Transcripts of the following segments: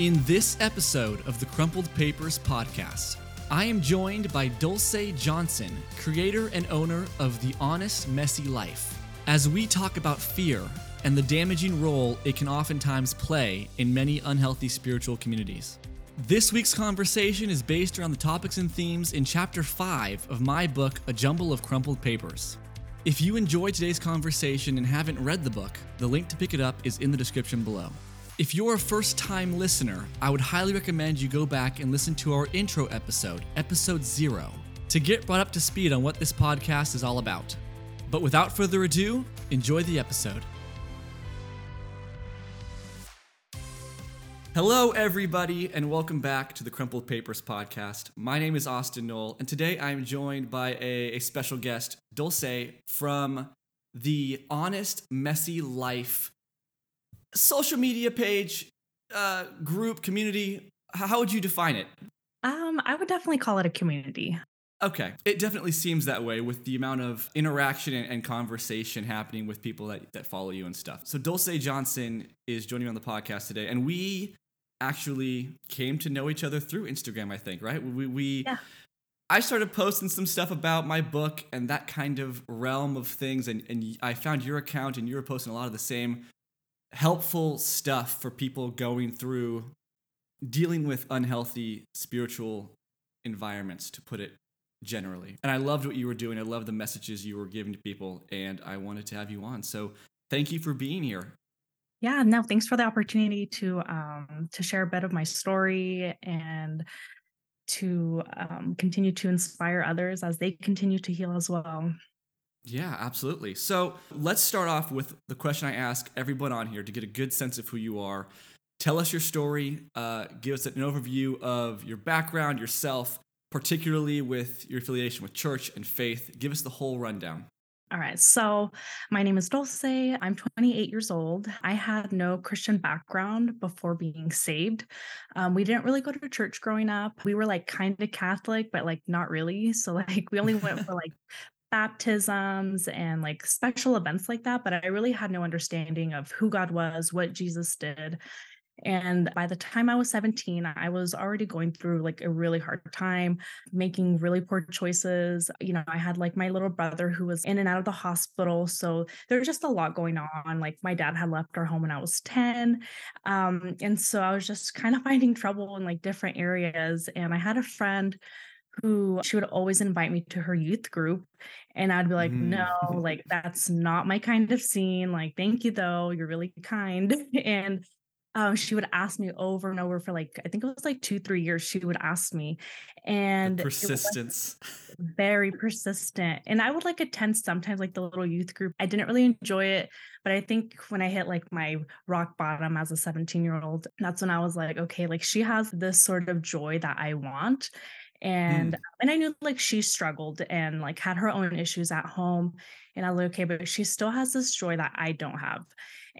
In this episode of the Crumpled Papers podcast, I am joined by Dulce Johnson, creator and owner of The Honest Messy Life, as we talk about fear and the damaging role it can oftentimes play in many unhealthy spiritual communities. This week's conversation is based around the topics and themes in Chapter 5 of my book, A Jumble of Crumpled Papers. If you enjoyed today's conversation and haven't read the book, the link to pick it up is in the description below. If you're a first time listener, I would highly recommend you go back and listen to our intro episode, episode zero, to get brought up to speed on what this podcast is all about. But without further ado, enjoy the episode. Hello, everybody, and welcome back to the Crumpled Papers podcast. My name is Austin Noll, and today I am joined by a, a special guest, Dulce, from the Honest Messy Life social media page, uh, group, community. How would you define it? Um, I would definitely call it a community. Okay. It definitely seems that way with the amount of interaction and, conversation happening with people that, that follow you and stuff. So Dulce Johnson is joining me on the podcast today, and we actually came to know each other through Instagram, I think, right? We, we yeah. I started posting some stuff about my book and that kind of realm of things, and, and I found your account, and you were posting a lot of the same helpful stuff for people going through dealing with unhealthy spiritual environments, to put it generally. And I loved what you were doing. I loved the messages you were giving to people, and I wanted to have you on. So thank you for being here. Yeah, no, thanks for the opportunity to um to share a bit of my story and to um, continue to inspire others as they continue to heal as well. Yeah, absolutely. So let's start off with the question I ask everyone on here to get a good sense of who you are. Tell us your story. Uh, give us an overview of your background, yourself, particularly with your affiliation with church and faith. Give us the whole rundown. All right. So, my name is Dulce. I'm 28 years old. I had no Christian background before being saved. Um, we didn't really go to church growing up. We were like kind of Catholic, but like not really. So, like, we only went for like baptisms and like special events like that, but I really had no understanding of who God was, what Jesus did. And by the time I was 17, I was already going through like a really hard time, making really poor choices. You know, I had like my little brother who was in and out of the hospital. So there's just a lot going on. Like my dad had left our home when I was 10. Um, and so I was just kind of finding trouble in like different areas. And I had a friend who she would always invite me to her youth group and I'd be like, mm. no, like that's not my kind of scene. Like, thank you though, you're really kind. And um, she would ask me over and over for like I think it was like two three years. She would ask me, and the persistence, very persistent. And I would like attend sometimes like the little youth group. I didn't really enjoy it, but I think when I hit like my rock bottom as a 17 year old, that's when I was like, okay, like she has this sort of joy that I want, and mm. and I knew like she struggled and like had her own issues at home and I was like okay but she still has this joy that I don't have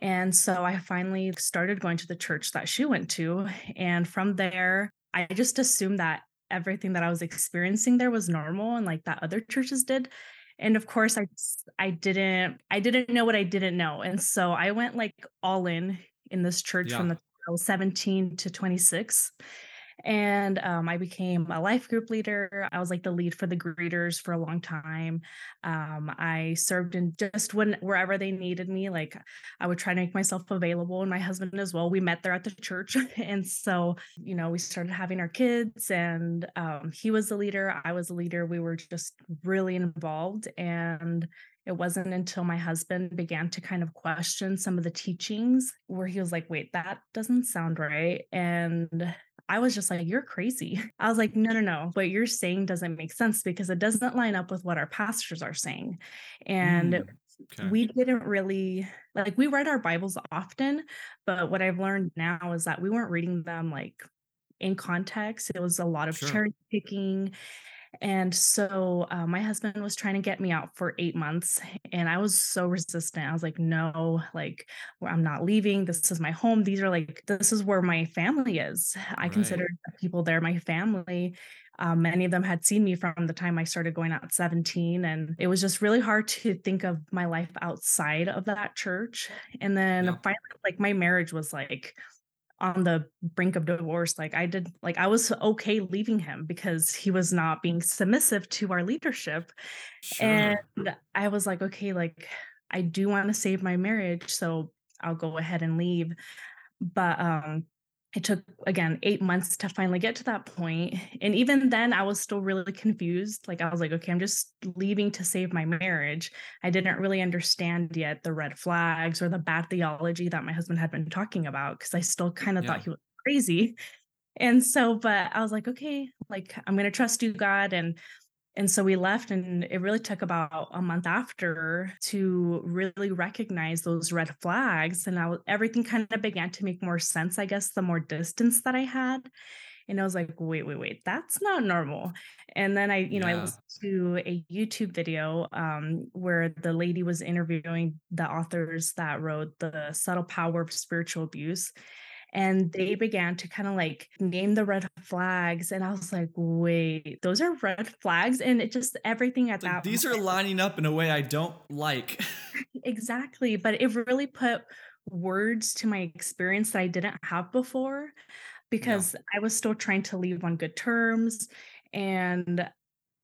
and so I finally started going to the church that she went to and from there I just assumed that everything that I was experiencing there was normal and like that other churches did and of course I I didn't I didn't know what I didn't know and so I went like all in in this church yeah. from the I was 17 to 26 and um, I became a life group leader. I was like the lead for the greeters for a long time. Um, I served in just when wherever they needed me. Like I would try to make myself available, and my husband as well. We met there at the church, and so you know we started having our kids, and um, he was the leader. I was the leader. We were just really involved, and it wasn't until my husband began to kind of question some of the teachings where he was like, wait, that doesn't sound right. And I was just like, you're crazy. I was like, no, no, no. What you're saying doesn't make sense because it doesn't line up with what our pastors are saying. And mm, okay. we didn't really like, we read our Bibles often, but what I've learned now is that we weren't reading them like in context. It was a lot of sure. cherry picking and so uh, my husband was trying to get me out for eight months, and I was so resistant. I was like, no, like, I'm not leaving. This is my home. These are like, this is where my family is. I right. consider people there my family. Um, many of them had seen me from the time I started going out at 17. And it was just really hard to think of my life outside of that church. And then yeah. finally, like, my marriage was like, on the brink of divorce like i did like i was okay leaving him because he was not being submissive to our leadership sure. and i was like okay like i do want to save my marriage so i'll go ahead and leave but um it took again eight months to finally get to that point and even then i was still really confused like i was like okay i'm just leaving to save my marriage i didn't really understand yet the red flags or the bad theology that my husband had been talking about because i still kind of yeah. thought he was crazy and so but i was like okay like i'm going to trust you god and and so we left, and it really took about a month after to really recognize those red flags. And I, everything kind of began to make more sense, I guess, the more distance that I had. And I was like, wait, wait, wait, that's not normal. And then I, you know, yeah. I listened to a YouTube video um, where the lady was interviewing the authors that wrote The Subtle Power of Spiritual Abuse and they began to kind of like name the red flags and i was like wait those are red flags and it just everything at like, that these point, are lining up in a way i don't like exactly but it really put words to my experience that i didn't have before because yeah. i was still trying to leave on good terms and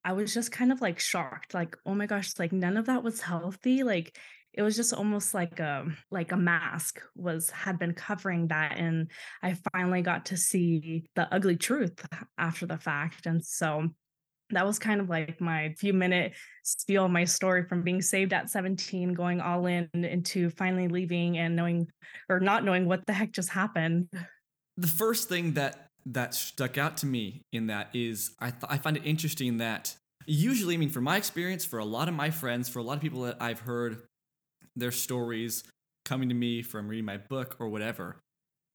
I was just kind of like shocked, like, oh my gosh, like none of that was healthy. Like it was just almost like a like a mask was had been covering that and i finally got to see the ugly truth after the fact and so that was kind of like my few minute spiel my story from being saved at 17 going all in into finally leaving and knowing or not knowing what the heck just happened. The first thing that that stuck out to me in that is i th- i find it interesting that usually i mean from my experience for a lot of my friends for a lot of people that i've heard their stories coming to me from reading my book or whatever,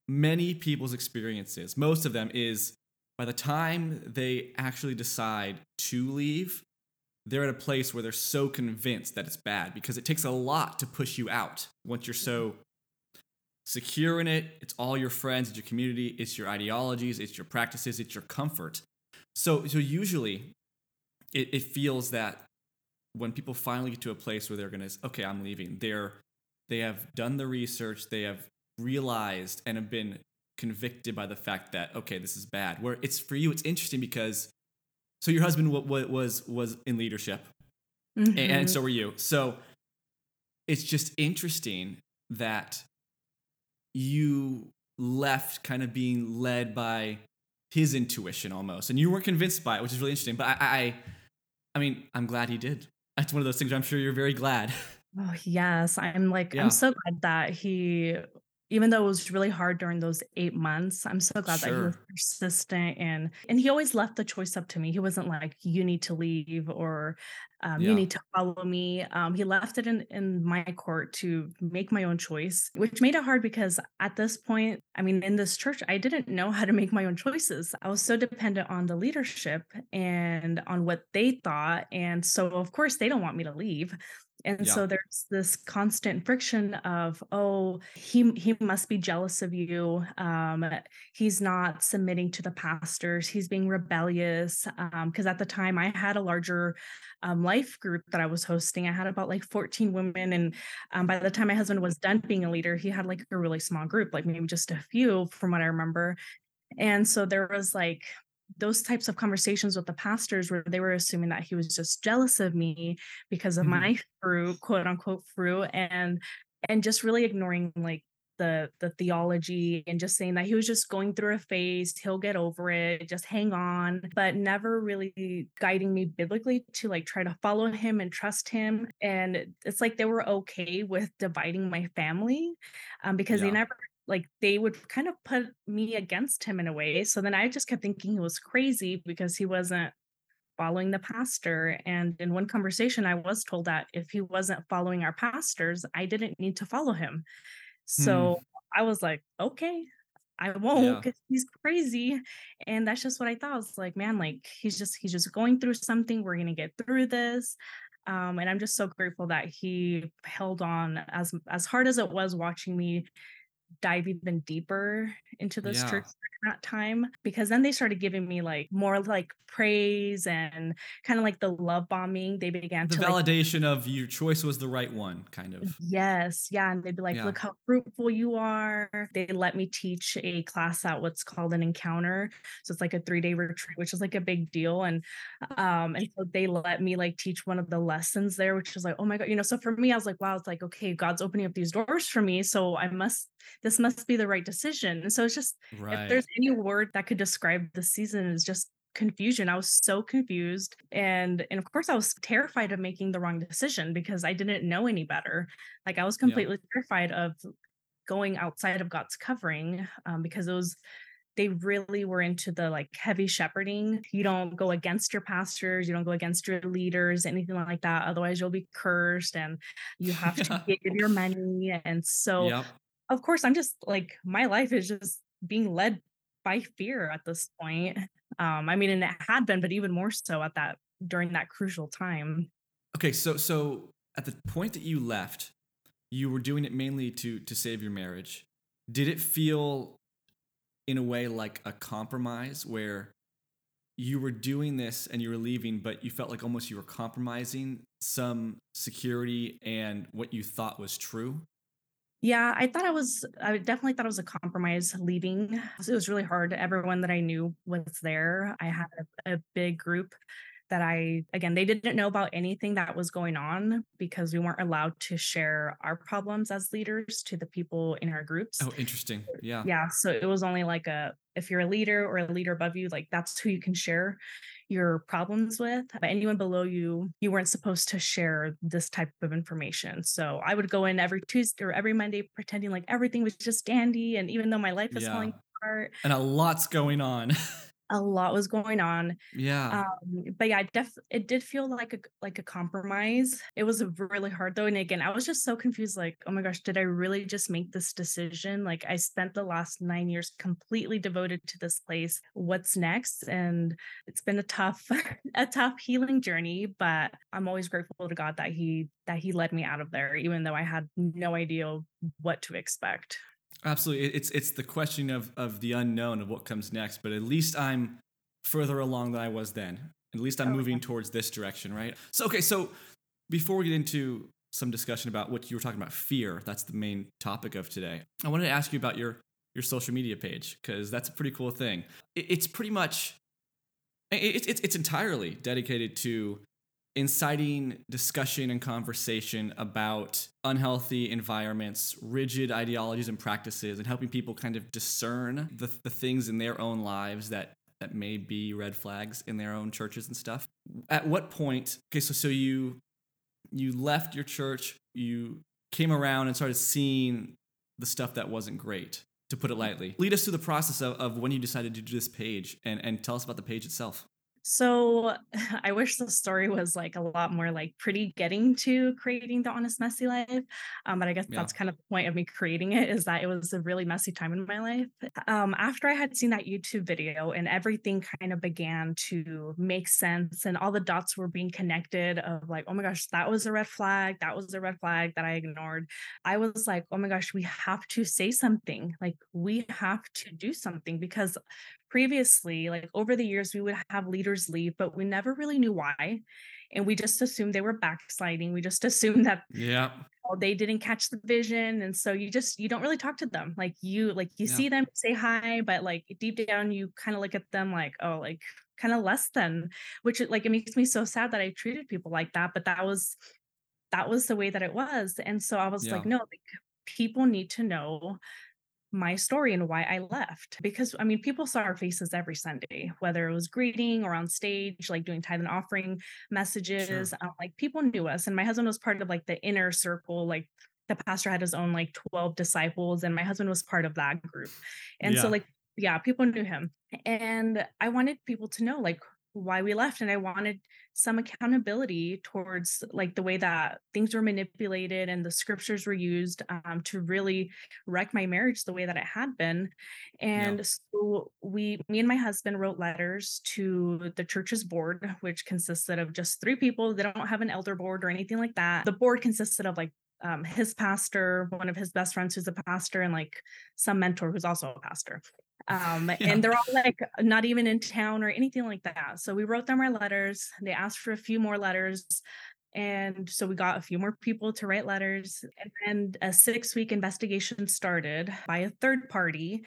many people's experiences, most of them is by the time they actually decide to leave, they're at a place where they're so convinced that it's bad because it takes a lot to push you out once you're so secure in it. It's all your friends, it's your community, it's your ideologies, it's your practices, it's your comfort. So, so usually it, it feels that when people finally get to a place where they're going to okay i'm leaving. They're they have done the research they have realized and have been convicted by the fact that okay this is bad. Where it's for you it's interesting because so your husband w- w- was was in leadership. Mm-hmm. and so were you. So it's just interesting that you left kind of being led by his intuition almost and you weren't convinced by it which is really interesting but i i, I mean i'm glad he did that's one of those things I'm sure you're very glad. Oh, yes. I'm like, yeah. I'm so glad that he, even though it was really hard during those eight months, I'm so glad sure. that he was persistent and and he always left the choice up to me. He wasn't like, you need to leave or um, yeah. you need to follow me. Um, he left it in, in my court to make my own choice, which made it hard because at this point, I mean, in this church, I didn't know how to make my own choices. I was so dependent on the leadership and on what they thought. And so, of course, they don't want me to leave and yeah. so there's this constant friction of oh he he must be jealous of you. Um he's not submitting to the pastors. He's being rebellious. Um because at the time i had a larger um, life group that i was hosting. I had about like 14 women and um, by the time my husband was done being a leader he had like a really small group like maybe just a few from what i remember. And so there was like those types of conversations with the pastors where they were assuming that he was just jealous of me because of mm-hmm. my fruit quote unquote fruit and and just really ignoring like the the theology and just saying that he was just going through a phase he'll get over it just hang on but never really guiding me biblically to like try to follow him and trust him and it's like they were okay with dividing my family um, because yeah. they never like they would kind of put me against him in a way. So then I just kept thinking he was crazy because he wasn't following the pastor. And in one conversation, I was told that if he wasn't following our pastors, I didn't need to follow him. So hmm. I was like, okay, I won't because yeah. he's crazy. And that's just what I thought. I was like, man, like he's just he's just going through something. We're gonna get through this. Um, and I'm just so grateful that he held on as as hard as it was watching me dive even deeper into this Yeah. church at that time because then they started giving me like more like praise and kind of like the love bombing. They began The to like validation of your choice was the right one, kind of. Yes, yeah, and they'd be like, Yeah. "Look how fruitful you are." They let me teach a class at what's called an encounter, so it's like a three day retreat, which is like a big deal. And um, and so they let me like teach one of the lessons there, which is like, oh my god, you know. So for me, I was like, wow, it's like okay, God's opening up these doors for me, so I must, this must be the right decision. And so it's just if there's any word that could describe the season is just confusion i was so confused and and of course i was terrified of making the wrong decision because i didn't know any better like i was Yeah. completely terrified of going outside of god's covering um, because it was they really were into the like heavy shepherding you don't go against your pastors you don't go against your leaders anything like that otherwise you'll be cursed and you have to Yeah. give your money and so Yep. Of course i'm just like my life is just being led by fear at this point um i mean and it had been but even more so at that during that crucial time Okay, so so at the point that you left, you were doing it mainly to to save your marriage. Did it feel in a way like a compromise where you were doing this and you were leaving, but you felt like almost you were compromising some security and what you thought was true? Yeah i thought i was i definitely thought it was a compromise leaving. It was really hard. Everyone that i knew was there. I had a, a big group that i again they didn't know about anything that was going on because we weren't allowed to share our problems as leaders to the people in our groups Oh, interesting. Yeah. yeah so it was only like a if you're a leader or a leader above you like that's who you can share your problems with but anyone below you you weren't supposed to share this type of information so i would go in every tuesday or every monday pretending like everything was just dandy and even though my life is Yeah. falling apart And a lot's going on. a lot was going on yeah. um but yeah it def it did feel like a like a compromise. It was really hard though and again i was just so confused like oh my gosh did i really just make this decision? Like i spent the last nine years completely devoted to this place what's next? And it's been a tough a tough healing journey but i'm always grateful to god that he that he led me out of there even though i had no idea what to expect Absolutely. It's it's the question of of the unknown of what comes next, but at least I'm further along than I was then. At least I'm Oh, moving towards this direction, right? So okay, so before we get into some discussion about what you were talking about fear, that's the main topic of today. I wanted to ask you about your your social media page because that's a pretty cool thing. It, it's pretty much it's it's it's entirely dedicated to inciting discussion and conversation about unhealthy environments, rigid ideologies and practices, and helping people kind of discern the, the things in their own lives that that may be red flags in their own churches and stuff. At what point? Okay, so so you you left your church, you came around and started seeing the stuff that wasn't great, to put it lightly. Lead us through the process of, of when you decided to do this page and, and tell us about the page itself. So I wish the story was like a lot more like pretty getting to creating the honest messy life. Um, but I guess Yeah. that's kind of the point of me creating it is that it was a really messy time in my life. Um, after I had seen that YouTube video and everything kind of began to make sense and all the dots were being connected of like, oh my gosh, that was a red flag, that was a red flag that I ignored. I was like, oh my gosh, we have to say something. Like we have to do something because previously like over the years we would have leaders leave but we never really knew why and we just assumed they were backsliding we just assumed that Yeah. oh, they didn't catch the vision and so you just you don't really talk to them like you like you Yeah. see them say hi but like deep down you kind of look at them like oh like kind of less than which like it makes me so sad that i treated people like that but that was that was the way that it was and so i was like no like people need to know my story and why I left. Because I mean, people saw our faces every Sunday, whether it was greeting or on stage, like doing tithe and offering messages. Um, like people knew us. And my husband was part of like the inner circle, like the pastor had his own like 12 disciples, and my husband was part of that group. And Yeah. so, like, yeah, people knew him. And I wanted people to know like why we left. And I wanted some accountability towards like the way that things were manipulated and the scriptures were used um, to really wreck my marriage the way that it had been. And so we, me and my husband wrote letters to the church's board, which consisted of just three people. They don't have an elder board or anything like that. The board consisted of like um, his pastor, one of his best friends who's a pastor, and like some mentor who's also a pastor. Um, yeah. and they're all like not even in town or anything like that. So we wrote them our letters. They asked for a few more letters. And so we got a few more people to write letters. And then a six week investigation started by a third party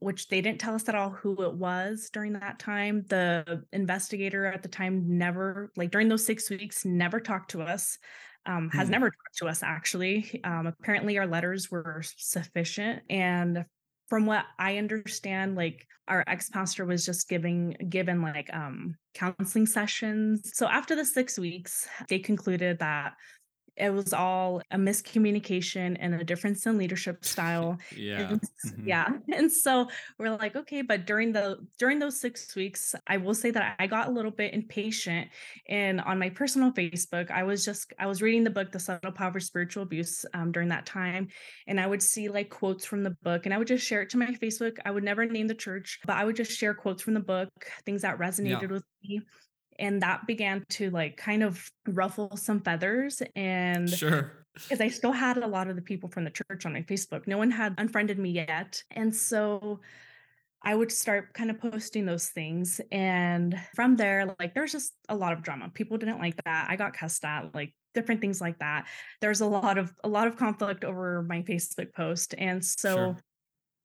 which they didn't tell us at all who it was during that time. The investigator at the time never, like during those six weeks, never talked to us. Um, has mm. never talked to us actually. Um, apparently, our letters were sufficient, and from what I understand, like our ex-pastor was just giving given like um counseling sessions. So after the six weeks, they concluded that it was all a miscommunication and a difference in leadership style yeah and, mm-hmm. yeah and so we're like okay but during the during those six weeks i will say that i got a little bit impatient and on my personal facebook i was just i was reading the book the subtle power of spiritual abuse um, during that time and i would see like quotes from the book and i would just share it to my facebook i would never name the church but i would just share quotes from the book things that resonated yeah. with me and that began to like kind of ruffle some feathers and sure because I still had a lot of the people from the church on my Facebook. No one had unfriended me yet. And so I would start kind of posting those things. And from there, like there's just a lot of drama. People didn't like that. I got cussed at, like different things like that. There's a lot of a lot of conflict over my Facebook post. And so sure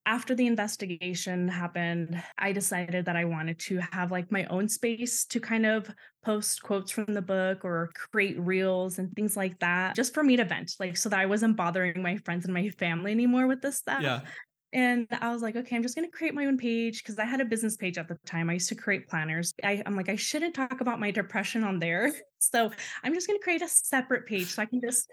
after the investigation happened, I decided that I wanted to have like my own space to kind of post quotes from the book or create reels and things like that, just for me to vent, like so that I wasn't bothering my friends and my family anymore with this stuff. Yeah. And I was like, okay, I'm just going to create my own page because I had a business page at the time. I used to create planners. I, am like, I shouldn't talk about my depression on there. So I'm just going to create a separate page so I can just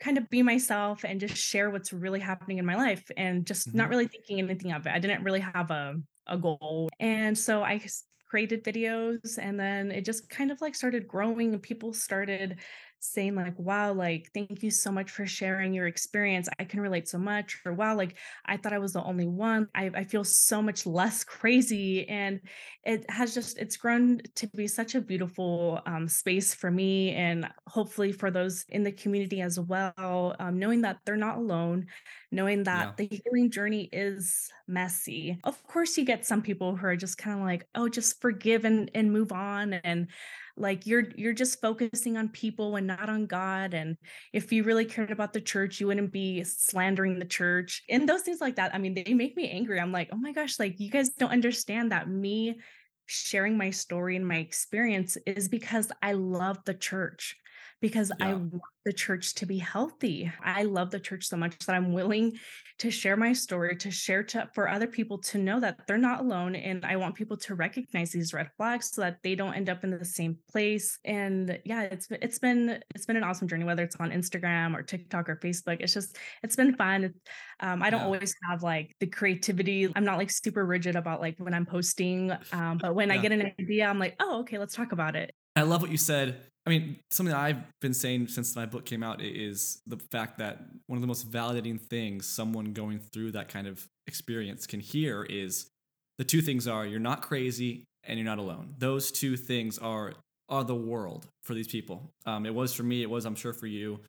kind of be myself and just share what's really happening in my life and just mm-hmm. not really thinking anything of it. I didn't really have a, a goal. And so I created videos and then it just kind of like started growing and people started saying like wow like thank you so much for sharing your experience. I can relate so much or wow like i thought i was the only one. I, I feel so much less crazy. And it has just it's grown to be such a beautiful um, space for me and hopefully for those in the community as well um, knowing that they're not alone knowing that yeah. the healing journey is messy. Of course you get some people who are just kind of like oh just forgive and, and move on and like you're you're just focusing on people and not on god and if you really cared about the church you wouldn't be slandering the church and those things like that i mean they make me angry i'm like oh my gosh like you guys don't understand that me sharing my story and my experience is because i love the church because yeah. I want the church to be healthy. I love the church so much that I'm willing to share my story, to share to for other people to know that they're not alone. And I want people to recognize these red flags so that they don't end up in the same place. And yeah, it's it's been it's been an awesome journey, whether it's on Instagram or TikTok or Facebook. It's just it's been fun. Um, I don't yeah. always have like the creativity. I'm not like super rigid about like when I'm posting. Um, but when yeah. I get an idea, I'm like, oh, okay, let's talk about it. I love what you said I mean, something I've been saying since my book came out is the fact that one of the most validating things someone going through that kind of experience can hear is the two things are you're not crazy and you're not alone. Those two things are are the world for these people. Um, it was for me. It was, I'm sure, for you.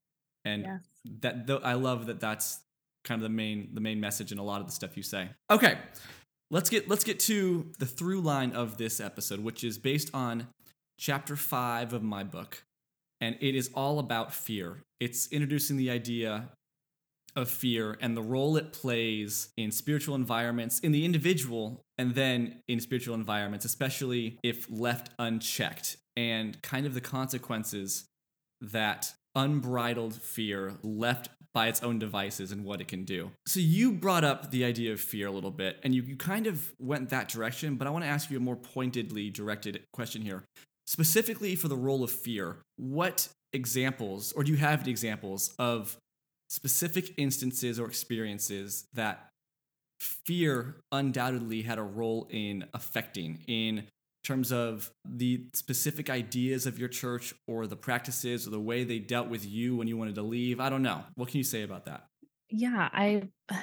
And yes. that th- I love that. That's kind of the main the main message in a lot of the stuff you say. Okay, let's get let's get to the through line of this episode, which is based on chapter five of my book, and it is all about fear. It's introducing the idea of fear and the role it plays in spiritual environments, in the individual, and then in spiritual environments, especially if left unchecked, and kind of the consequences that unbridled fear left by its own devices and what it can do. So you brought up the idea of fear a little bit and you, you kind of went that direction, but I want to ask you a more pointedly directed question here specifically for the role of fear, what examples, or do you have examples of specific instances or experiences that fear undoubtedly had a role in affecting in terms of the specific ideas of your church or the practices or the way they dealt with you when you wanted to leave? I don't know. What can you say about that? Yeah, I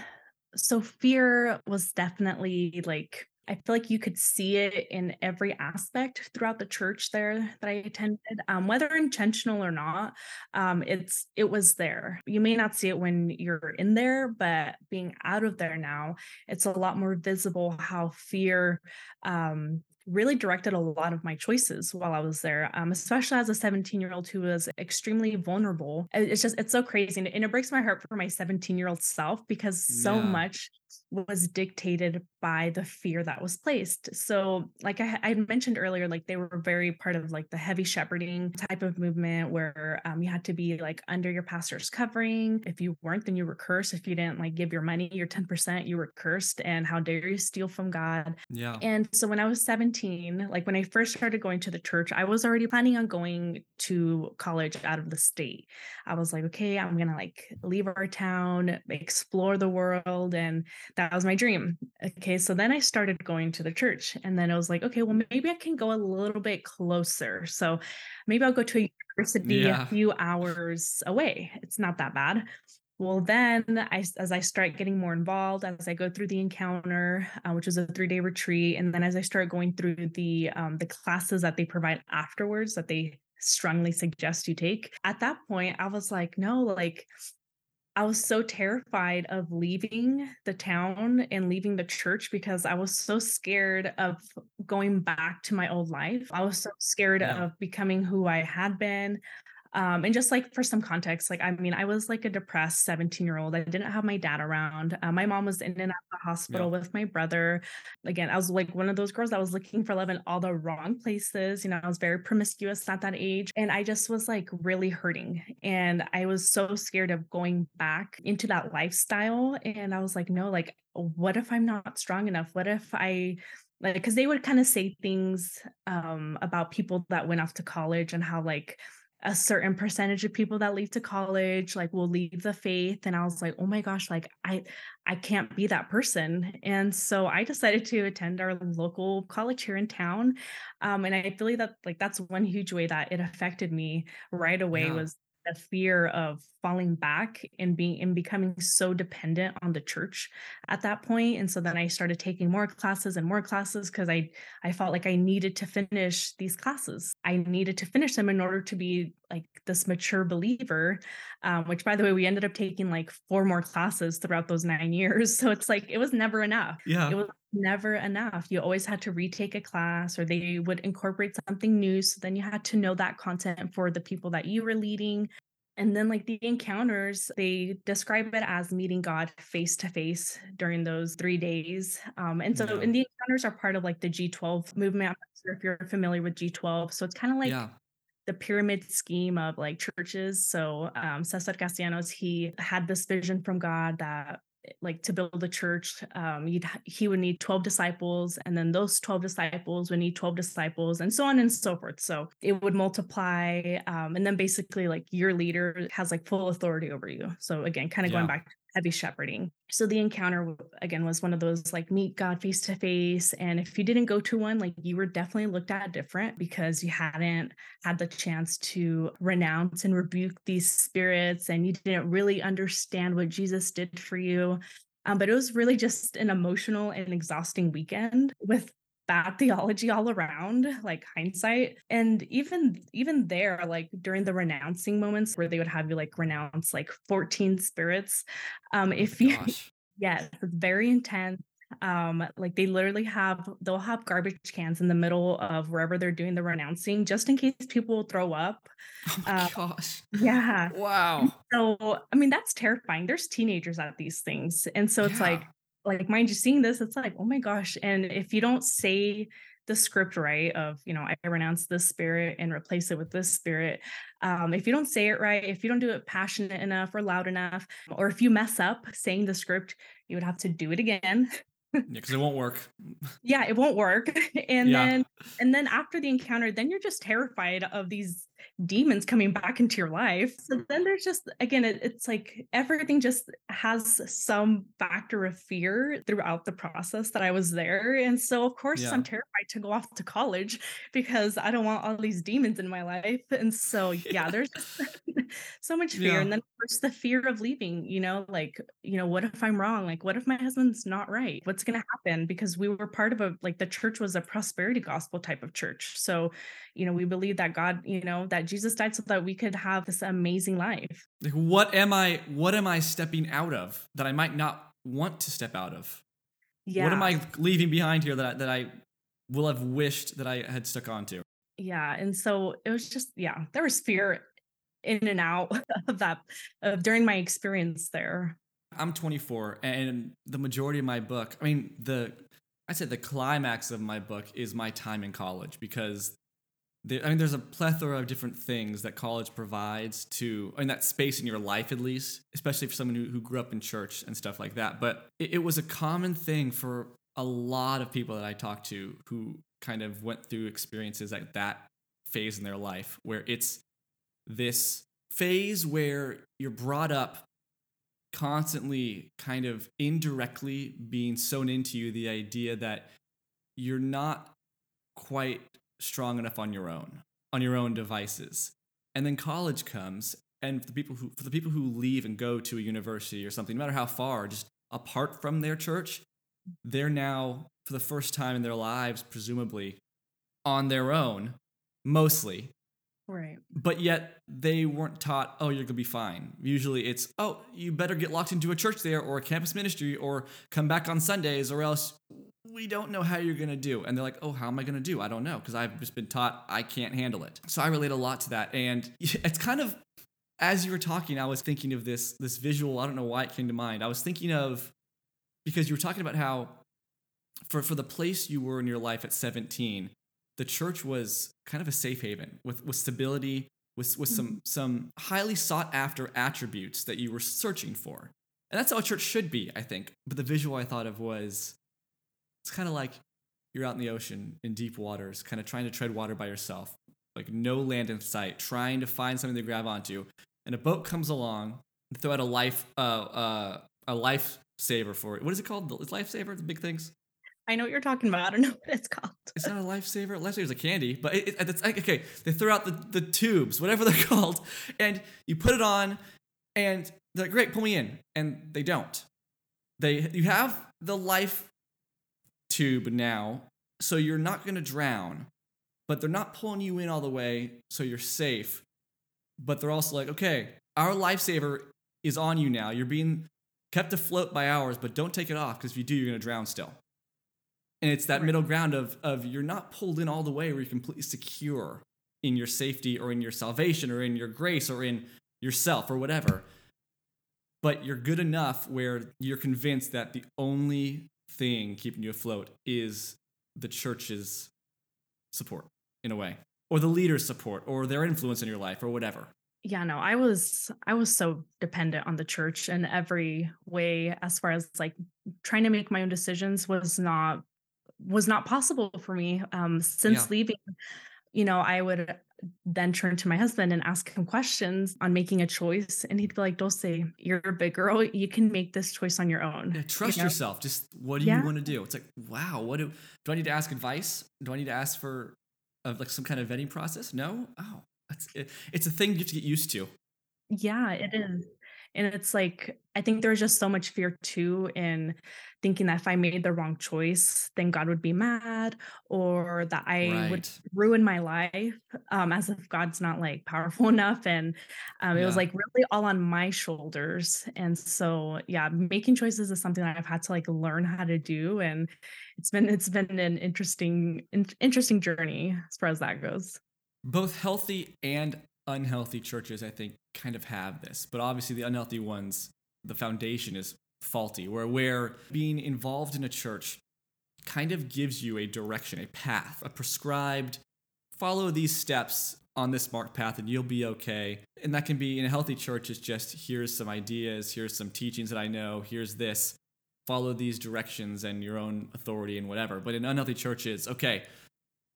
so fear was definitely like I feel like you could see it in every aspect throughout the church there that I attended, um, whether intentional or not. Um, it's it was there. You may not see it when you're in there, but being out of there now, it's a lot more visible how fear um, really directed a lot of my choices while I was there, um, especially as a 17 year old who was extremely vulnerable. It's just, it's so crazy. And it breaks my heart for my 17 year old self because so yeah. much was dictated by the fear that was placed. So, like I, I, mentioned earlier, like they were very part of like the heavy shepherding type of movement where um, you had to be like under your pastor's covering. If you weren't, then you were cursed. If you didn't like give your money, your 10%, you were cursed. And how dare you steal from God? Yeah. And so when I was 17, like when I first started going to the church, I was already planning on going to college out of the state. I was like, okay, I'm going to like leave our town, explore the world. And that was my dream. Okay. So then I started going to the church and then I was like, okay, well, maybe I can go a little bit closer. So maybe I'll go to a university yeah. a few hours away. It's not that bad. Well, then I, as I start getting more involved, as I go through the encounter, uh, which is a three day retreat, and then as I start going through the um, the classes that they provide afterwards, that they strongly suggest you take, at that point, I was like, no, like I was so terrified of leaving the town and leaving the church because I was so scared of going back to my old life. I was so scared yeah. of becoming who I had been. Um, and just like for some context, like I mean, I was like a depressed 17 year old. I didn't have my dad around. Uh, my mom was in and out of the hospital yeah. with my brother. Again, I was like one of those girls that was looking for love in all the wrong places. You know, I was very promiscuous at that age. And I just was like really hurting. And I was so scared of going back into that lifestyle. And I was like, no, like, what if I'm not strong enough? What if I like because they would kind of say things um about people that went off to college and how like a certain percentage of people that leave to college like will leave the faith and i was like oh my gosh like i i can't be that person and so i decided to attend our local college here in town um, and i feel like that like that's one huge way that it affected me right away yeah. was the fear of falling back and being and becoming so dependent on the church at that point. And so then i started taking more classes and more classes because i i felt like i needed to finish these classes. I needed to finish them in order to be like this mature believer um, which by the way we ended up taking like four more classes throughout those nine years so it's like it was never enough yeah it was never enough you always had to retake a class or they would incorporate something new so then you had to know that content for the people that you were leading and then, like the encounters, they describe it as meeting God face to face during those three days. Um, and so, yeah. and the encounters are part of like the G12 movement. I'm not sure if you're familiar with G12. So it's kind of like yeah. The pyramid scheme of like churches. So, um, Cesar Castellanos, he had this vision from God that like to build a church um you'd he would need 12 disciples and then those 12 disciples would need 12 disciples and so on and so forth so it would multiply um and then basically like your leader has like full authority over you so again kind of yeah. going back heavy shepherding. So the encounter again was one of those like meet God face to face. And if you didn't go to one, like you were definitely looked at different because you hadn't had the chance to renounce and rebuke these spirits and you didn't really understand what Jesus did for you. Um, but it was really just an emotional and exhausting weekend with bad theology all around like hindsight. And even even there like during the renouncing moments where they would have you like renounce like 14 spirits um oh if you yeah it's very intense um like they literally have they'll have garbage cans in the middle of wherever they're doing the renouncing just in case people throw up oh my uh, gosh. yeah. Wow. so i mean that's terrifying. There's teenagers at these things. And so it's yeah. like like mind you seeing this it's like oh my gosh. And if you don't say the script right of you know i renounce this spirit and replace it with this spirit um, if you don't say it right if you don't do it passionate enough or loud enough or if you mess up saying the script you would have to do it again. Yeah because it won't work. Yeah it won't work. And yeah. then and then after the encounter then you're just terrified of these demons coming back into your life. So then there's just, again, it, it's like everything just has some factor of fear throughout the process that I was there. And so, of course, yeah. I'm terrified to go off to college because I don't want all these demons in my life. And so, yeah, there's so much fear Yeah. and then of course, the fear of leaving you know like you know what if i'm wrong like what if my husband's not right what's going to happen because we were part of a like the church was a prosperity gospel type of church so you know we believe that god you know that jesus died so that we could have this amazing life Like, what am I? What am I stepping out of that I might not want to step out of? yeah What am I leaving behind here that I, that I will have wished that I had stuck onto? yeah and so it was just yeah there was fear in and out of that of during my experience there I'm 24, and the majority of my book, I mean, the I'd say the climax of my book is my time in college because there, I mean, there's a plethora of different things that college provides to, in that space in your life at least, especially for someone who, who grew up in church and stuff like that. But it, it was a common thing for a lot of people that I talked to who kind of went through experiences at that phase in their life where it's this phase where you're brought up constantly kind of indirectly being sewn into you the idea that you're not quite strong enough on your own on your own devices. And then college comes and for the people who for the people who leave and go to a university or something no matter how far just apart from their church they're now for the first time in their lives presumably on their own mostly. Right. But yet they weren't taught oh you're gonna be fine. Usually it's oh you better get locked into a church there or a campus ministry or come back on sundays or else we don't know how you're gonna do. And they're like oh how am i gonna do? I don't know because i've just been taught i can't handle it. So i relate a lot to that and it's kind of as you were talking i was thinking of this this visual i don't know why it came to mind. I was thinking of because you were talking about how for for the place you were in your life at 17 the church was kind of a safe haven with, with stability, with, with some, mm-hmm. some highly sought after attributes that you were searching for. And that's how a church should be, I think. But the visual I thought of was it's kind of like you're out in the ocean in deep waters, kind of trying to tread water by yourself, like no land in sight, trying to find something to grab onto. And a boat comes along, and throw out a life, uh, uh, a life saver for it. What is it called? Is lifesaver the big things? i know what you're talking about i don't know what it's called It's not a lifesaver. Lifesaver's a candy, but it, it, it's like okay. They throw out the, the tubes, whatever they're called, and you put it on, and they're like, "Great, pull me in," and they don't. They you have the life tube now, so you're not gonna drown, but they're not pulling you in all the way, so you're safe. But they're also like, okay, our lifesaver is on you now. You're being kept afloat by ours, but don't take it off because if you do, you're gonna drown still and it's that Right. middle ground of of you're not pulled in all the way where you're completely secure in your safety or in your salvation or in your grace or in yourself or whatever but you're good enough where you're convinced that the only thing keeping you afloat is the church's support in a way or the leader's support or their influence in your life or whatever yeah no i was i was so dependent on the church in every way as far as like trying to make my own decisions was not was not possible for me um since Yeah. leaving you know i would then turn to my husband and ask him questions on making a choice and he'd be like dulce you're a big girl you can make this choice on your own Yeah, trust know? yourself. Just what do Yeah. you want to do? It's like, wow, what do do I need to ask advice? Do I need to ask for uh, like some kind of vetting process? No. Oh, that's it, it's a thing you have to get used to. Yeah, it is. And it's like, I think there's just so much fear too in thinking that if I made the wrong choice, then God would be mad or that I would ruin my life um, as if God's not like powerful enough. And um, it was like really all on my shoulders. And so, yeah, making choices is something that I've had to like learn how to do. And it's been, it's been an interesting, in- interesting journey as far as that goes. Both healthy and unhealthy churches, I think, kind of have this, but obviously the unhealthy ones, the foundation is faulty. Where where being involved in a church kind of gives you a direction, a path, a prescribed follow these steps on this marked path and you'll be okay. And that can be in a healthy church is just here's some ideas, here's some teachings that I know, here's this. Follow these directions and your own authority and whatever. But in unhealthy churches, okay,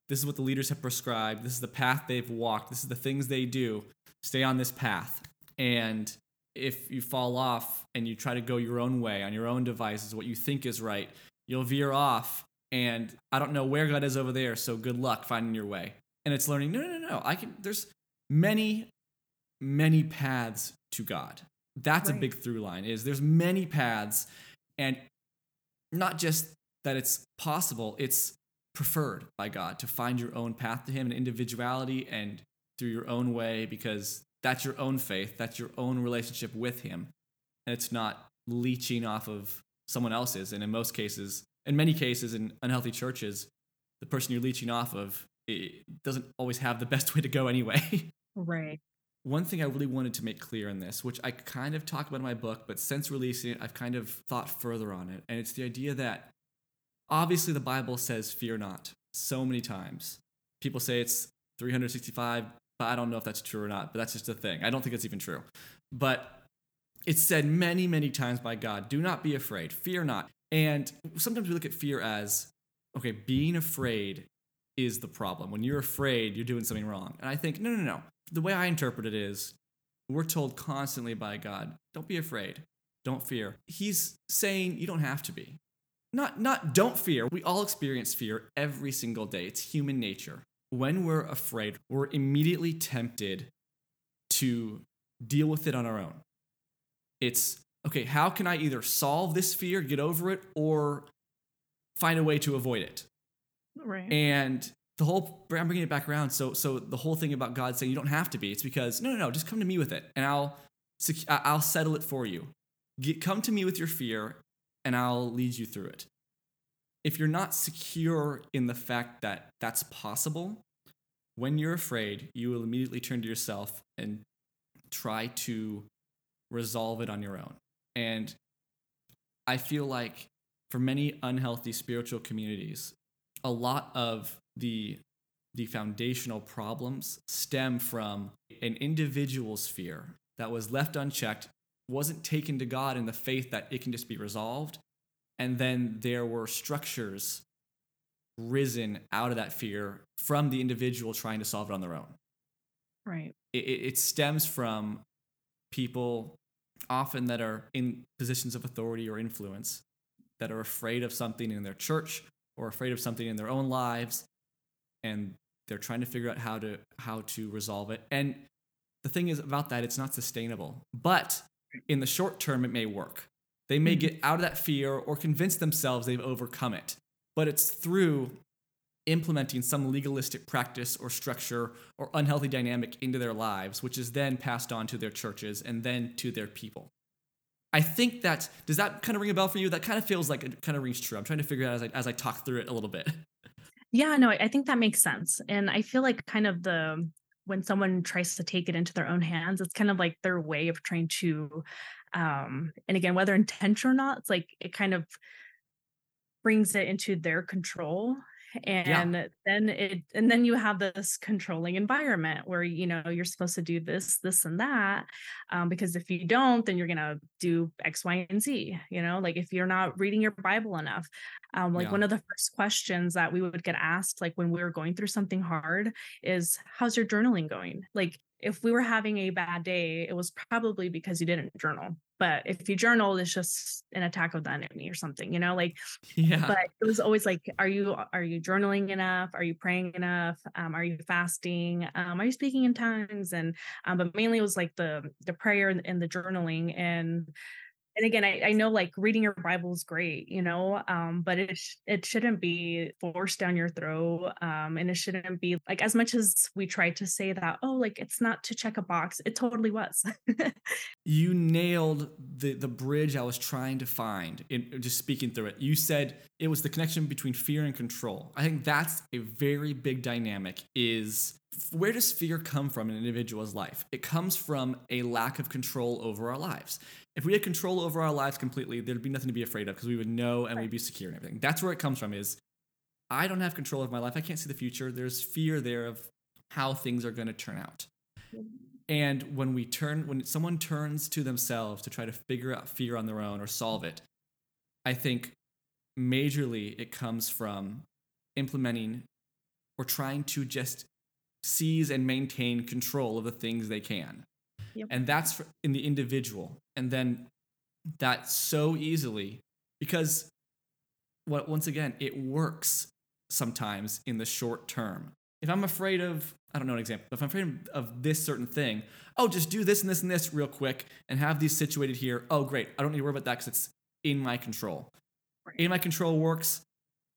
this is what the leaders have prescribed. This is the path they've walked. This is the things they do. Stay on this path. And if you fall off and you try to go your own way on your own devices, what you think is right, you'll veer off. And I don't know where God is over there, so good luck finding your way. And it's learning, no, no, no, no. I can there's many many paths to God. That's Right. a big through line is there's many paths and not just that it's possible, it's preferred by God to find your own path to him and individuality and through your own way because that's your own faith, that's your own relationship with him. And it's not leeching off of someone else's and in most cases, in many cases in unhealthy churches, the person you're leeching off of doesn't always have the best way to go anyway. Right. One thing I really wanted to make clear in this, which I kind of talk about in my book, but since releasing it, I've kind of thought further on it. And it's the idea that obviously the Bible says, fear not, so many times. People say it's 365, but I don't know if that's true or not, but that's just a thing. I don't think it's even true. But it's said many, many times by God do not be afraid, fear not. And sometimes we look at fear as, okay, being afraid is the problem. When you're afraid, you're doing something wrong. And I think, no, no, no. The way I interpret it is we're told constantly by God, don't be afraid, don't fear. He's saying you don't have to be. Not not don't fear. We all experience fear every single day. It's human nature. When we're afraid, we're immediately tempted to deal with it on our own. It's okay, how can I either solve this fear, get over it, or find a way to avoid it? Right. And the whole I'm bringing it back around. So so the whole thing about God saying you don't have to be. It's because no no no, just come to me with it, and I'll I'll settle it for you. Get, come to me with your fear, and I'll lead you through it. If you're not secure in the fact that that's possible, when you're afraid, you will immediately turn to yourself and try to resolve it on your own. And I feel like for many unhealthy spiritual communities, a lot of the the foundational problems stem from an individual's fear that was left unchecked, wasn't taken to God in the faith that it can just be resolved, and then there were structures risen out of that fear from the individual trying to solve it on their own. Right. It, it stems from people often that are in positions of authority or influence that are afraid of something in their church or afraid of something in their own lives and they're trying to figure out how to how to resolve it and the thing is about that it's not sustainable but in the short term it may work they may Mhm. get out of that fear or convince themselves they've overcome it but it's through implementing some legalistic practice or structure or unhealthy dynamic into their lives which is then passed on to their churches and then to their people I think that does that kind of ring a bell for you? That kind of feels like it kind of rings true. I'm trying to figure out as I as I talk through it a little bit. Yeah, no, I think that makes sense. And I feel like kind of the when someone tries to take it into their own hands, it's kind of like their way of trying to um and again, whether intention or not, it's like it kind of brings it into their control and then it and then you have this controlling environment where you know you're supposed to do this this and that um, because if you don't then you're gonna do x y and z you know like if you're not reading your bible enough um, like Yeah. one of the first questions that we would get asked like when we were going through something hard is how's your journaling going like if we were having a bad day it was probably because you didn't journal but if you journal it's just an attack of the enemy or something you know like yeah. but it was always like are you are you journaling enough? Are you praying enough? Um, are you fasting? Um, are you speaking in tongues? And um, but mainly it was like the the prayer and, and the journaling and and again I, I know like reading your bible is great you know um, but it sh- it shouldn't be forced down your throat um, and it shouldn't be like as much as we try to say that oh like it's not to check a box it totally was you nailed the the bridge I was trying to find in just speaking through it. You said it was the connection between fear and control. I think that's a very big dynamic is where does fear come from in an individual's life? It comes from a lack of control over our lives. If we had control over our lives completely, there'd be nothing to be afraid of because we would know and we'd be secure and everything. That's where it comes from is I don't have control of my life. I can't see the future. There's fear there of how things are going to turn out. And when we turn, when someone turns to themselves to try to figure out fear on their own or solve it, I think majorly it comes from implementing or trying to just seize and maintain control of the things they can. Yep. And that's for, in the individual. And then that so easily, because what once again, it works sometimes in the short term. If I'm afraid of I don't know an example, but if I'm afraid of this certain thing, oh, just do this and this and this real quick and have these situated here. Oh, great. I don't need to worry about that because it's in my control. Right. In my control works,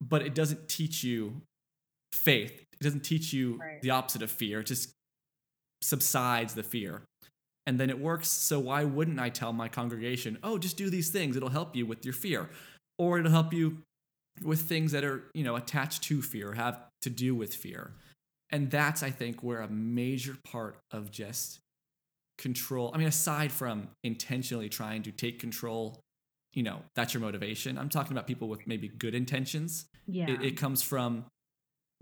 but it doesn't teach you faith. It doesn't teach you right. the opposite of fear. It just subsides the fear. And then it works. So why wouldn't I tell my congregation, oh, just do these things? It'll help you with your fear. Or it'll help you with things that are, you know, attached to fear, have to do with fear. And that's, I think, where a major part of just control, I mean, aside from intentionally trying to take control, you know, that's your motivation. I'm talking about people with maybe good intentions. Yeah. It, it comes from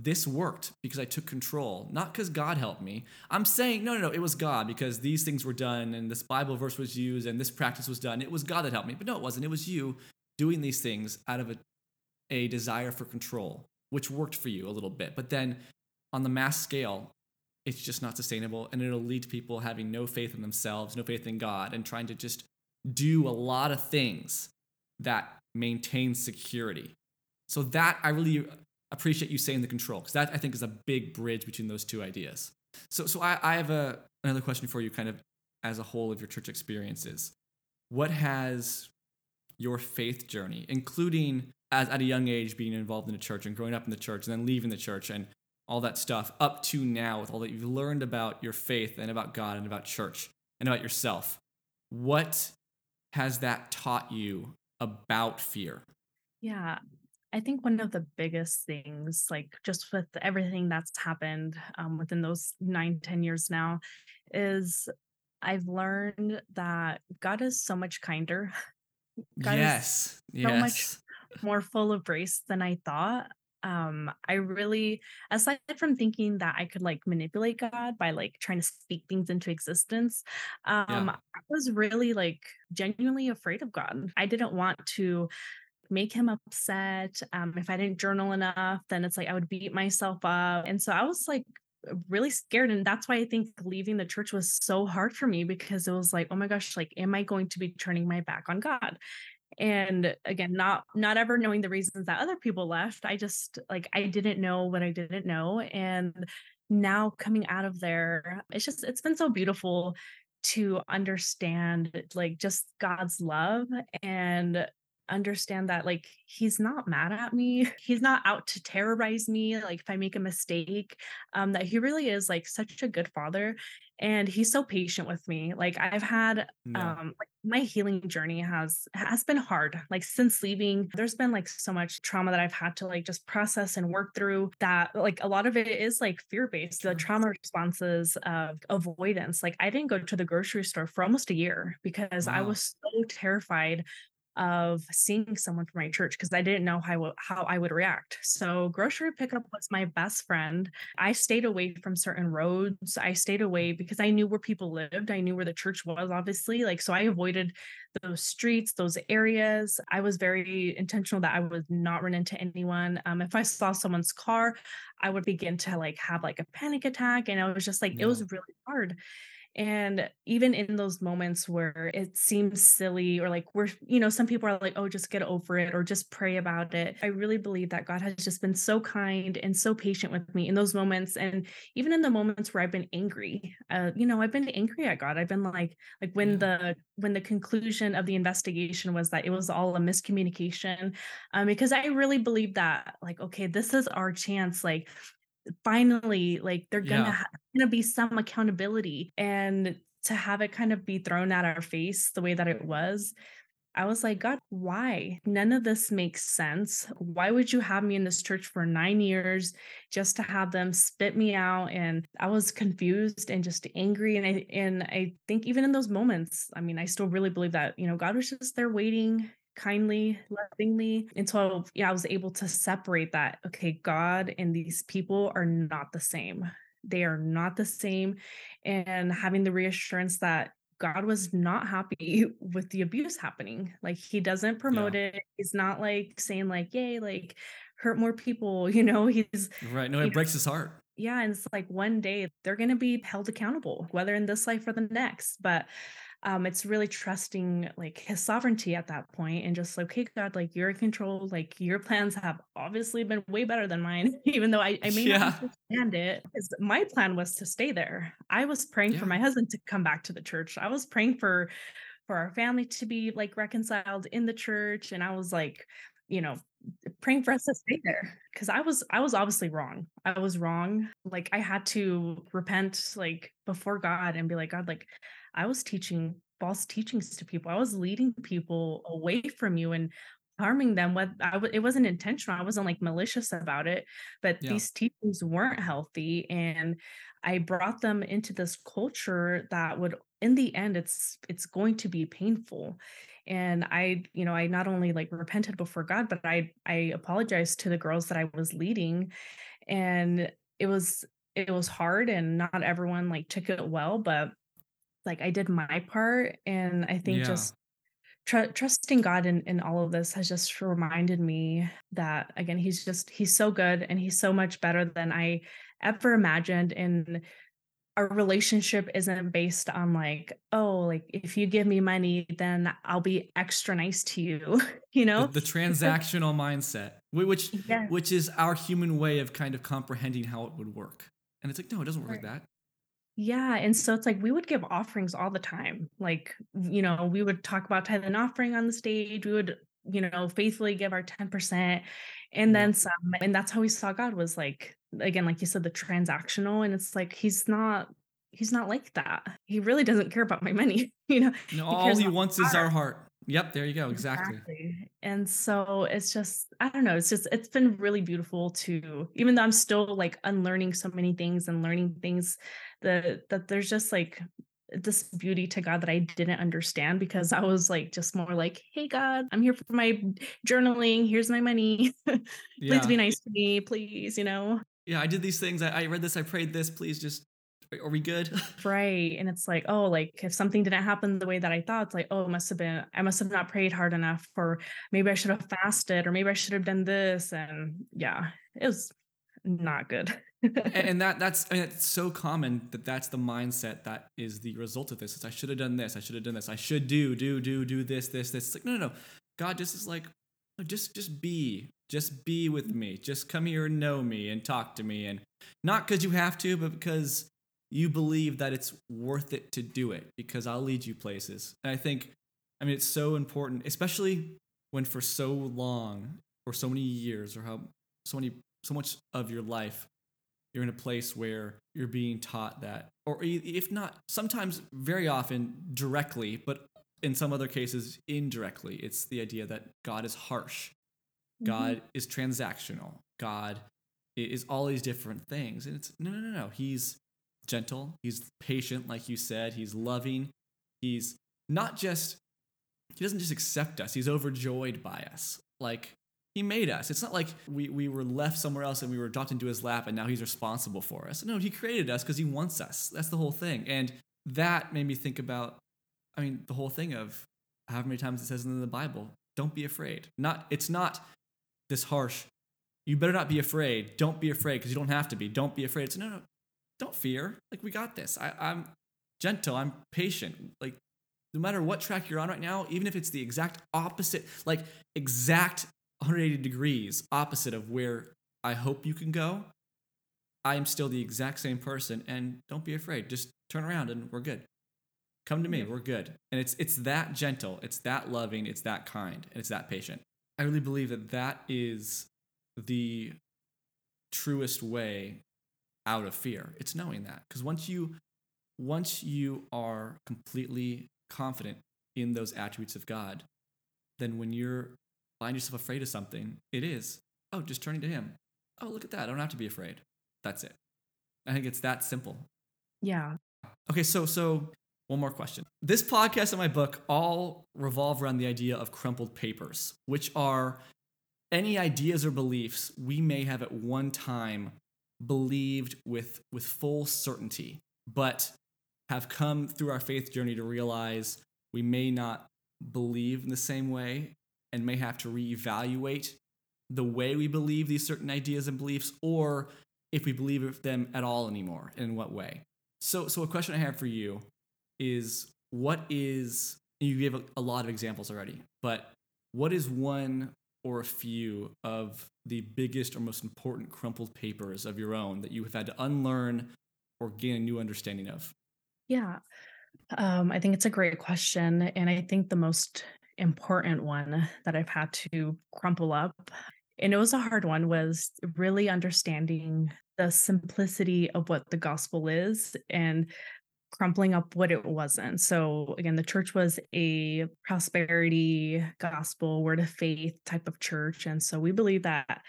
this worked because I took control, not because God helped me. I'm saying, no, no, no, it was God because these things were done and this Bible verse was used and this practice was done. It was God that helped me. But no, it wasn't. It was you doing these things out of a, a desire for control, which worked for you a little bit. But then on the mass scale, it's just not sustainable and it'll lead to people having no faith in themselves, no faith in God, and trying to just do a lot of things that maintain security. So that I really appreciate you saying the control because that I think is a big bridge between those two ideas. So, so I, I have a, another question for you, kind of as a whole of your church experiences. What has your faith journey, including as at a young age being involved in the church and growing up in the church and then leaving the church and all that stuff, up to now with all that you've learned about your faith and about God and about church and about yourself, what has that taught you about fear? Yeah, I think one of the biggest things, like just with everything that's happened um, within those nine, ten years now, is I've learned that God is so much kinder. God yes. so yes. much more full of grace than I thought. Um, I really, aside from thinking that I could like manipulate God by like trying to speak things into existence, um, yeah. I was really like genuinely afraid of God. I didn't want to make him upset. Um, if I didn't journal enough, then it's like I would beat myself up. And so I was like really scared. And that's why I think leaving the church was so hard for me because it was like, oh my gosh, like, am I going to be turning my back on God? and again not not ever knowing the reasons that other people left i just like i didn't know what i didn't know and now coming out of there it's just it's been so beautiful to understand like just god's love and understand that like he's not mad at me. He's not out to terrorize me like if i make a mistake um that he really is like such a good father and he's so patient with me. Like i've had um like my healing journey has has been hard like since leaving. There's been like so much trauma that i've had to like just process and work through that like a lot of it is like fear based the trauma responses of avoidance. Like i didn't go to the grocery store for almost a year because wow. i was so terrified of seeing someone from my church because I didn't know how, how I would react. So, grocery pickup was my best friend. I stayed away from certain roads. I stayed away because I knew where people lived. I knew where the church was, obviously. Like, so I avoided those streets, those areas. I was very intentional that I would not run into anyone. Um, if I saw someone's car, I would begin to like have like a panic attack. And I was just like, yeah. it was really hard. And even in those moments where it seems silly or like we're, you know, some people are like, oh, just get over it or just pray about it. I really believe that God has just been so kind and so patient with me in those moments. And even in the moments where I've been angry, uh, you know, I've been angry at God. I've been like, like when the when the conclusion of the investigation was that it was all a miscommunication, um, because I really believe that, like, okay, this is our chance. Like finally like they're gonna yeah. gonna be some accountability and to have it kind of be thrown at our face the way that it was I was like, God, why? None of this makes sense. Why would you have me in this church for nine years just to have them spit me out? And I was confused and just angry. And I and I think even in those moments, I mean, I still really believe that, you know, God was just there waiting kindly, lovingly. And so yeah, I was able to separate that. Okay, God and these people are not the same. They are not the same. And having the reassurance that God was not happy with the abuse happening. Like he doesn't promote yeah. it. He's not like saying like, yay, like hurt more people, you know, he's right. No, it breaks his heart. Yeah. And it's like one day they're gonna be held accountable, whether in this life or the next. But um, it's really trusting like his sovereignty at that point and just like, okay, God, like you're in control. Like your plans have obviously been way better than mine, even though I, I may yeah. not understand it. Because my plan was to stay there. I was praying yeah. for my husband to come back to the church. I was praying for for our family to be like reconciled in the church. And I was like, you know, praying for us to stay there because i was i was obviously wrong i was wrong like i had to repent like before god and be like god like I was teaching false teachings to people. I was leading people away from you and harming them. What I w- it wasn't intentional. I wasn't like malicious about it, but yeah. these teachings weren't healthy, and I brought them into this culture that would, in the end, it's it's going to be painful. And I, you know, I not only like repented before God, but I I apologized to the girls that I was leading, and it was it was hard, and not everyone like took it well, but like I did my part. And I think yeah. just tr- trusting God in, in all of this has just reminded me that, again, he's just, he's so good and he's so much better than I ever imagined. And our relationship isn't based on like, oh, like if you give me money, then I'll be extra nice to you, you know? The, the transactional mindset, which yeah. which is our human way of kind of comprehending how it would work. And it's like, no, it doesn't work right. like that. Yeah. And so it's like we would give offerings all the time. Like, you know, we would talk about tithe and offering on the stage. We would, you know, faithfully give our 10% and then some. And that's how we saw God was like, again, like you said, the transactional. And it's like, he's not, he's not like that. He really doesn't care about my money. You know, no, all he wants is our heart. Yep, there you go. Exactly. exactly. And so it's just, I don't know, it's just, it's been really beautiful to, even though I'm still like unlearning so many things and learning things that, that there's just like this beauty to God that I didn't understand because I was like, just more like, hey, God, I'm here for my journaling. Here's my money. please yeah. be nice to me, please, you know? Yeah, I did these things. I, I read this. I prayed this. Please just are we good? right. And it's like, oh, like if something didn't happen the way that I thought, it's like, oh, it must have been, I must have not prayed hard enough, or maybe I should have fasted, or maybe I should have done this. And yeah, it was not good. and that that's I mean it's so common that that's the mindset that is the result of this. Is I should have done this. I should have done this. I should do do do do this this this. It's like no no no. God just is like just just be just be with me. Just come here and know me and talk to me and not because you have to, but because you believe that it's worth it to do it because I'll lead you places. And I think, I mean, it's so important, especially when for so long or so many years or how so many so much of your life you're in a place where you're being taught that or if not sometimes very often directly but in some other cases indirectly. It's the idea that god is harsh. Mm-hmm. god is transactional. God is all these different things. And it's no no no no. He's gentle, he's patient, like you said, he's loving. He's not just, he doesn't just accept us, he's overjoyed by us. Like, he made us. It's not like we, we were left somewhere else and we were dropped into his lap and now he's responsible for us. No, he created us because he wants us. That's the whole thing. And that made me think about, I mean, the whole thing of how many times it says in the Bible, don't be afraid. Not, it's not this harsh, you better not be afraid. Don't be afraid because you don't have to be. Don't be afraid. It's no, no, don't fear. Like we got this. I, I'm gentle. I'm patient. Like no matter what track you're on right now, even if it's the exact opposite, like exact 180 degrees opposite of where I hope you can go, I am still the exact same person. And don't be afraid. Just turn around and we're good. Come to me. We're good. And it's it's that gentle. It's that loving. It's that kind. And it's that patient. I really believe that that is the truest way out of fear. It's knowing that because once you once you are completely confident in those attributes of God, then when you're find yourself afraid of something, it is oh just turning to Him. Oh look at that! I don't have to be afraid. That's it. I think it's that simple. Yeah. Okay, so so one more question. This podcast and my book all revolve around the idea of crumpled papers, which are any ideas or beliefs we may have at one time believed with with full certainty, but have come through our faith journey to realize we may not believe in the same way and may have to reevaluate the way we believe these certain ideas and beliefs or if we believe them at all anymore and in what way. So so a question I have for you is what is you gave a, a lot of examples already, but what is one or a few of the biggest or most important crumpled papers of your own that you have had to unlearn or gain a new understanding of? Yeah. Um, I think it's a great question. And I think the most important one that I've had to crumple up, and it was a hard one, was really understanding the simplicity of what the gospel is and crumpling up what it wasn't. So again, the church was a prosperity gospel, word of faith type of church. And so we believe that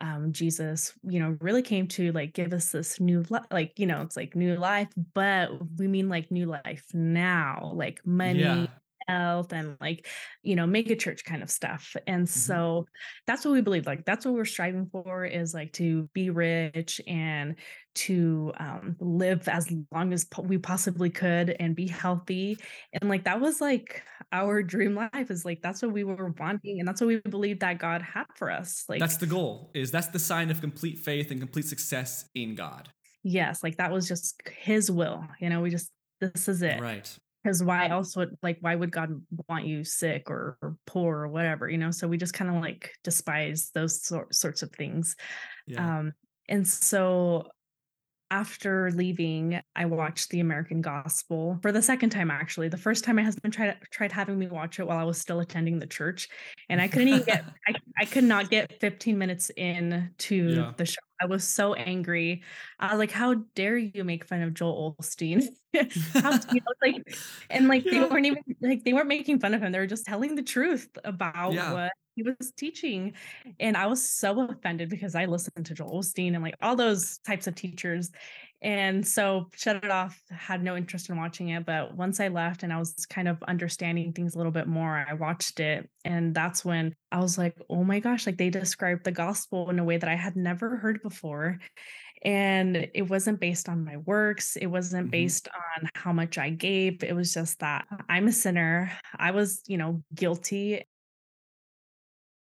um, Jesus, you know, really came to like give us this new, li- like, you know, it's like new life, but we mean like new life now, like money, yeah health and like you know make a church kind of stuff and mm-hmm. so that's what we believe like that's what we're striving for is like to be rich and to um, live as long as po- we possibly could and be healthy and like that was like our dream life is like that's what we were wanting and that's what we believe that god had for us like that's the goal is that's the sign of complete faith and complete success in god. Yes like that was just his will you know we just this is it. Right because why else would like why would god want you sick or, or poor or whatever you know so we just kind of like despise those sort, sorts of things yeah. um and so after leaving, I watched The American Gospel for the second time. Actually, the first time my husband tried tried having me watch it while I was still attending the church, and I couldn't even get. I, I could not get 15 minutes in to yeah. the show. I was so angry. I was like, "How dare you make fun of Joel Osteen? How, you know, like, and like yeah. they weren't even like they weren't making fun of him. They were just telling the truth about yeah. what he was teaching. And I was so offended because I listened to Joel Osteen and like all those types of teachers. And so shut it off, had no interest in watching it. But once I left and I was kind of understanding things a little bit more, I watched it. And that's when I was like, oh my gosh, like they described the gospel in a way that I had never heard before. And it wasn't based on my works. It wasn't mm-hmm. based on how much I gave. It was just that I'm a sinner. I was, you know, guilty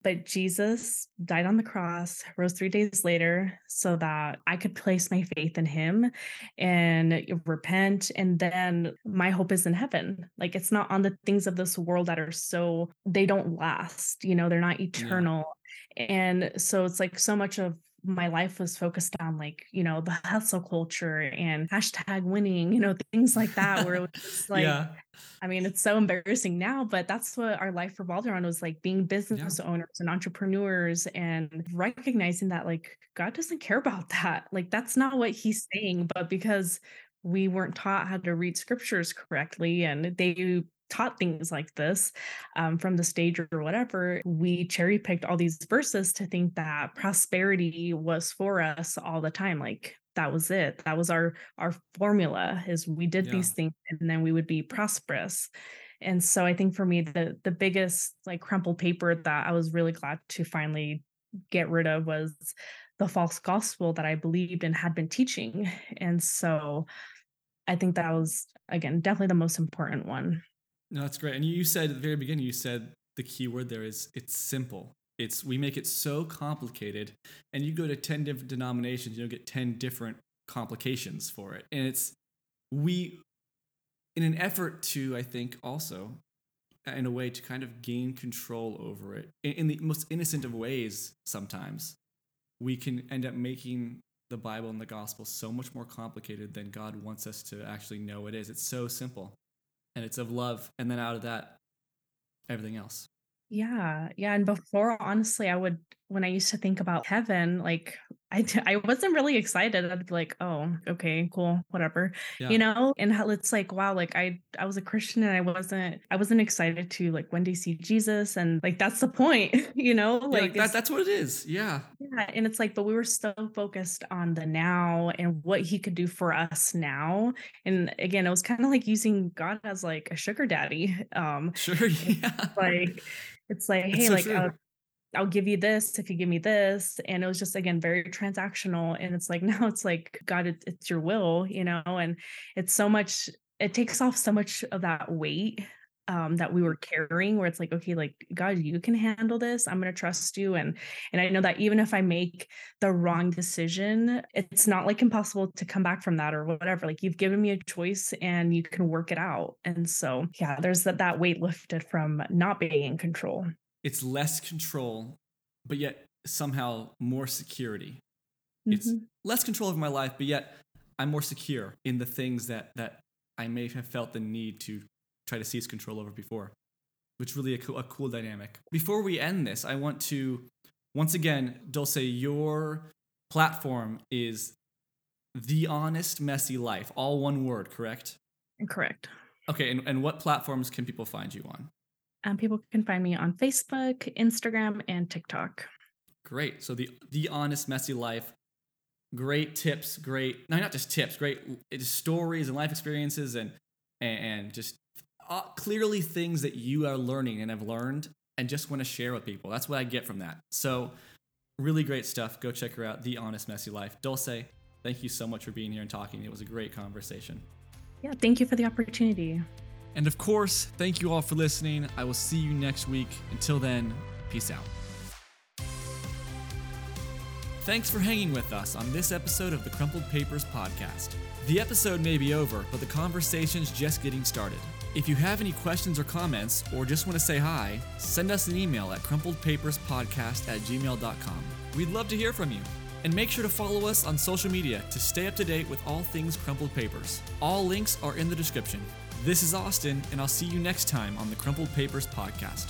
but Jesus died on the cross, rose three days later, so that I could place my faith in him and repent. And then my hope is in heaven. Like it's not on the things of this world that are so, they don't last, you know, they're not eternal. Yeah. And so it's like so much of my life was focused on like you know the hustle culture and hashtag winning you know things like that where it was like yeah. i mean it's so embarrassing now but that's what our life revolved around was like being business yeah. owners and entrepreneurs and recognizing that like god doesn't care about that like that's not what he's saying but because we weren't taught how to read scriptures correctly and they taught things like this um, from the stage or whatever, we cherry picked all these verses to think that prosperity was for us all the time. Like that was it. That was our our formula is we did yeah. these things and then we would be prosperous. And so I think for me the the biggest like crumpled paper that I was really glad to finally get rid of was the false gospel that I believed and had been teaching. And so I think that was again definitely the most important one. No, that's great. And you said at the very beginning, you said the key word there is it's simple. It's we make it so complicated, and you go to ten different denominations, you'll get ten different complications for it. And it's we, in an effort to, I think, also uh, in a way to kind of gain control over it in, in the most innocent of ways. Sometimes we can end up making the Bible and the gospel so much more complicated than God wants us to actually know it is. It's so simple and it's of love and then out of that everything else. Yeah yeah and before honestly i would when i used to think about heaven like I, I wasn't really excited. I'd be like, oh, okay, cool, whatever, yeah. you know. And how it's like, wow, like I I was a Christian and I wasn't I wasn't excited to like one day see Jesus, and like that's the point, you know. Like yeah, that, that's what it is. Yeah. Yeah, and it's like, but we were so focused on the now and what He could do for us now. And again, it was kind of like using God as like a sugar daddy. Um, sure. Yeah. Like it's like, hey, so like. I'll give you this if you give me this. And it was just, again, very transactional. And it's like, now it's like, God, it, it's your will, you know, and it's so much, it takes off so much of that weight um, that we were carrying where it's like okay like god you can handle this i'm going to trust you and and i know that even if i make the wrong decision it's not like impossible to come back from that or whatever like you've given me a choice and you can work it out and so yeah there's that that weight lifted from not being in control it's less control but yet somehow more security mm-hmm. it's less control of my life but yet i'm more secure in the things that that i may have felt the need to try to seize control over before, which really a, co- a cool dynamic. Before we end this, I want to once again, Dulce, your platform is the honest, messy life, all one word, correct? Correct. Okay, and, and what platforms can people find you on? Um, people can find me on Facebook, Instagram, and TikTok. Great. So the the honest, messy life. Great tips. Great. No, not just tips. Great stories and life experiences, and and just uh, clearly things that you are learning and have learned and just want to share with people. That's what I get from that. So, really great stuff. Go check her out. The Honest Messy Life. Dulce, thank you so much for being here and talking. It was a great conversation. Yeah, thank you for the opportunity. And of course, thank you all for listening. I will see you next week. Until then, peace out. Thanks for hanging with us on this episode of the Crumpled Papers podcast. The episode may be over, but the conversation's just getting started. If you have any questions or comments, or just want to say hi, send us an email at crumpledpaperspodcast at gmail.com. We'd love to hear from you. And make sure to follow us on social media to stay up to date with all things Crumpled Papers. All links are in the description. This is Austin, and I'll see you next time on the Crumpled Papers Podcast.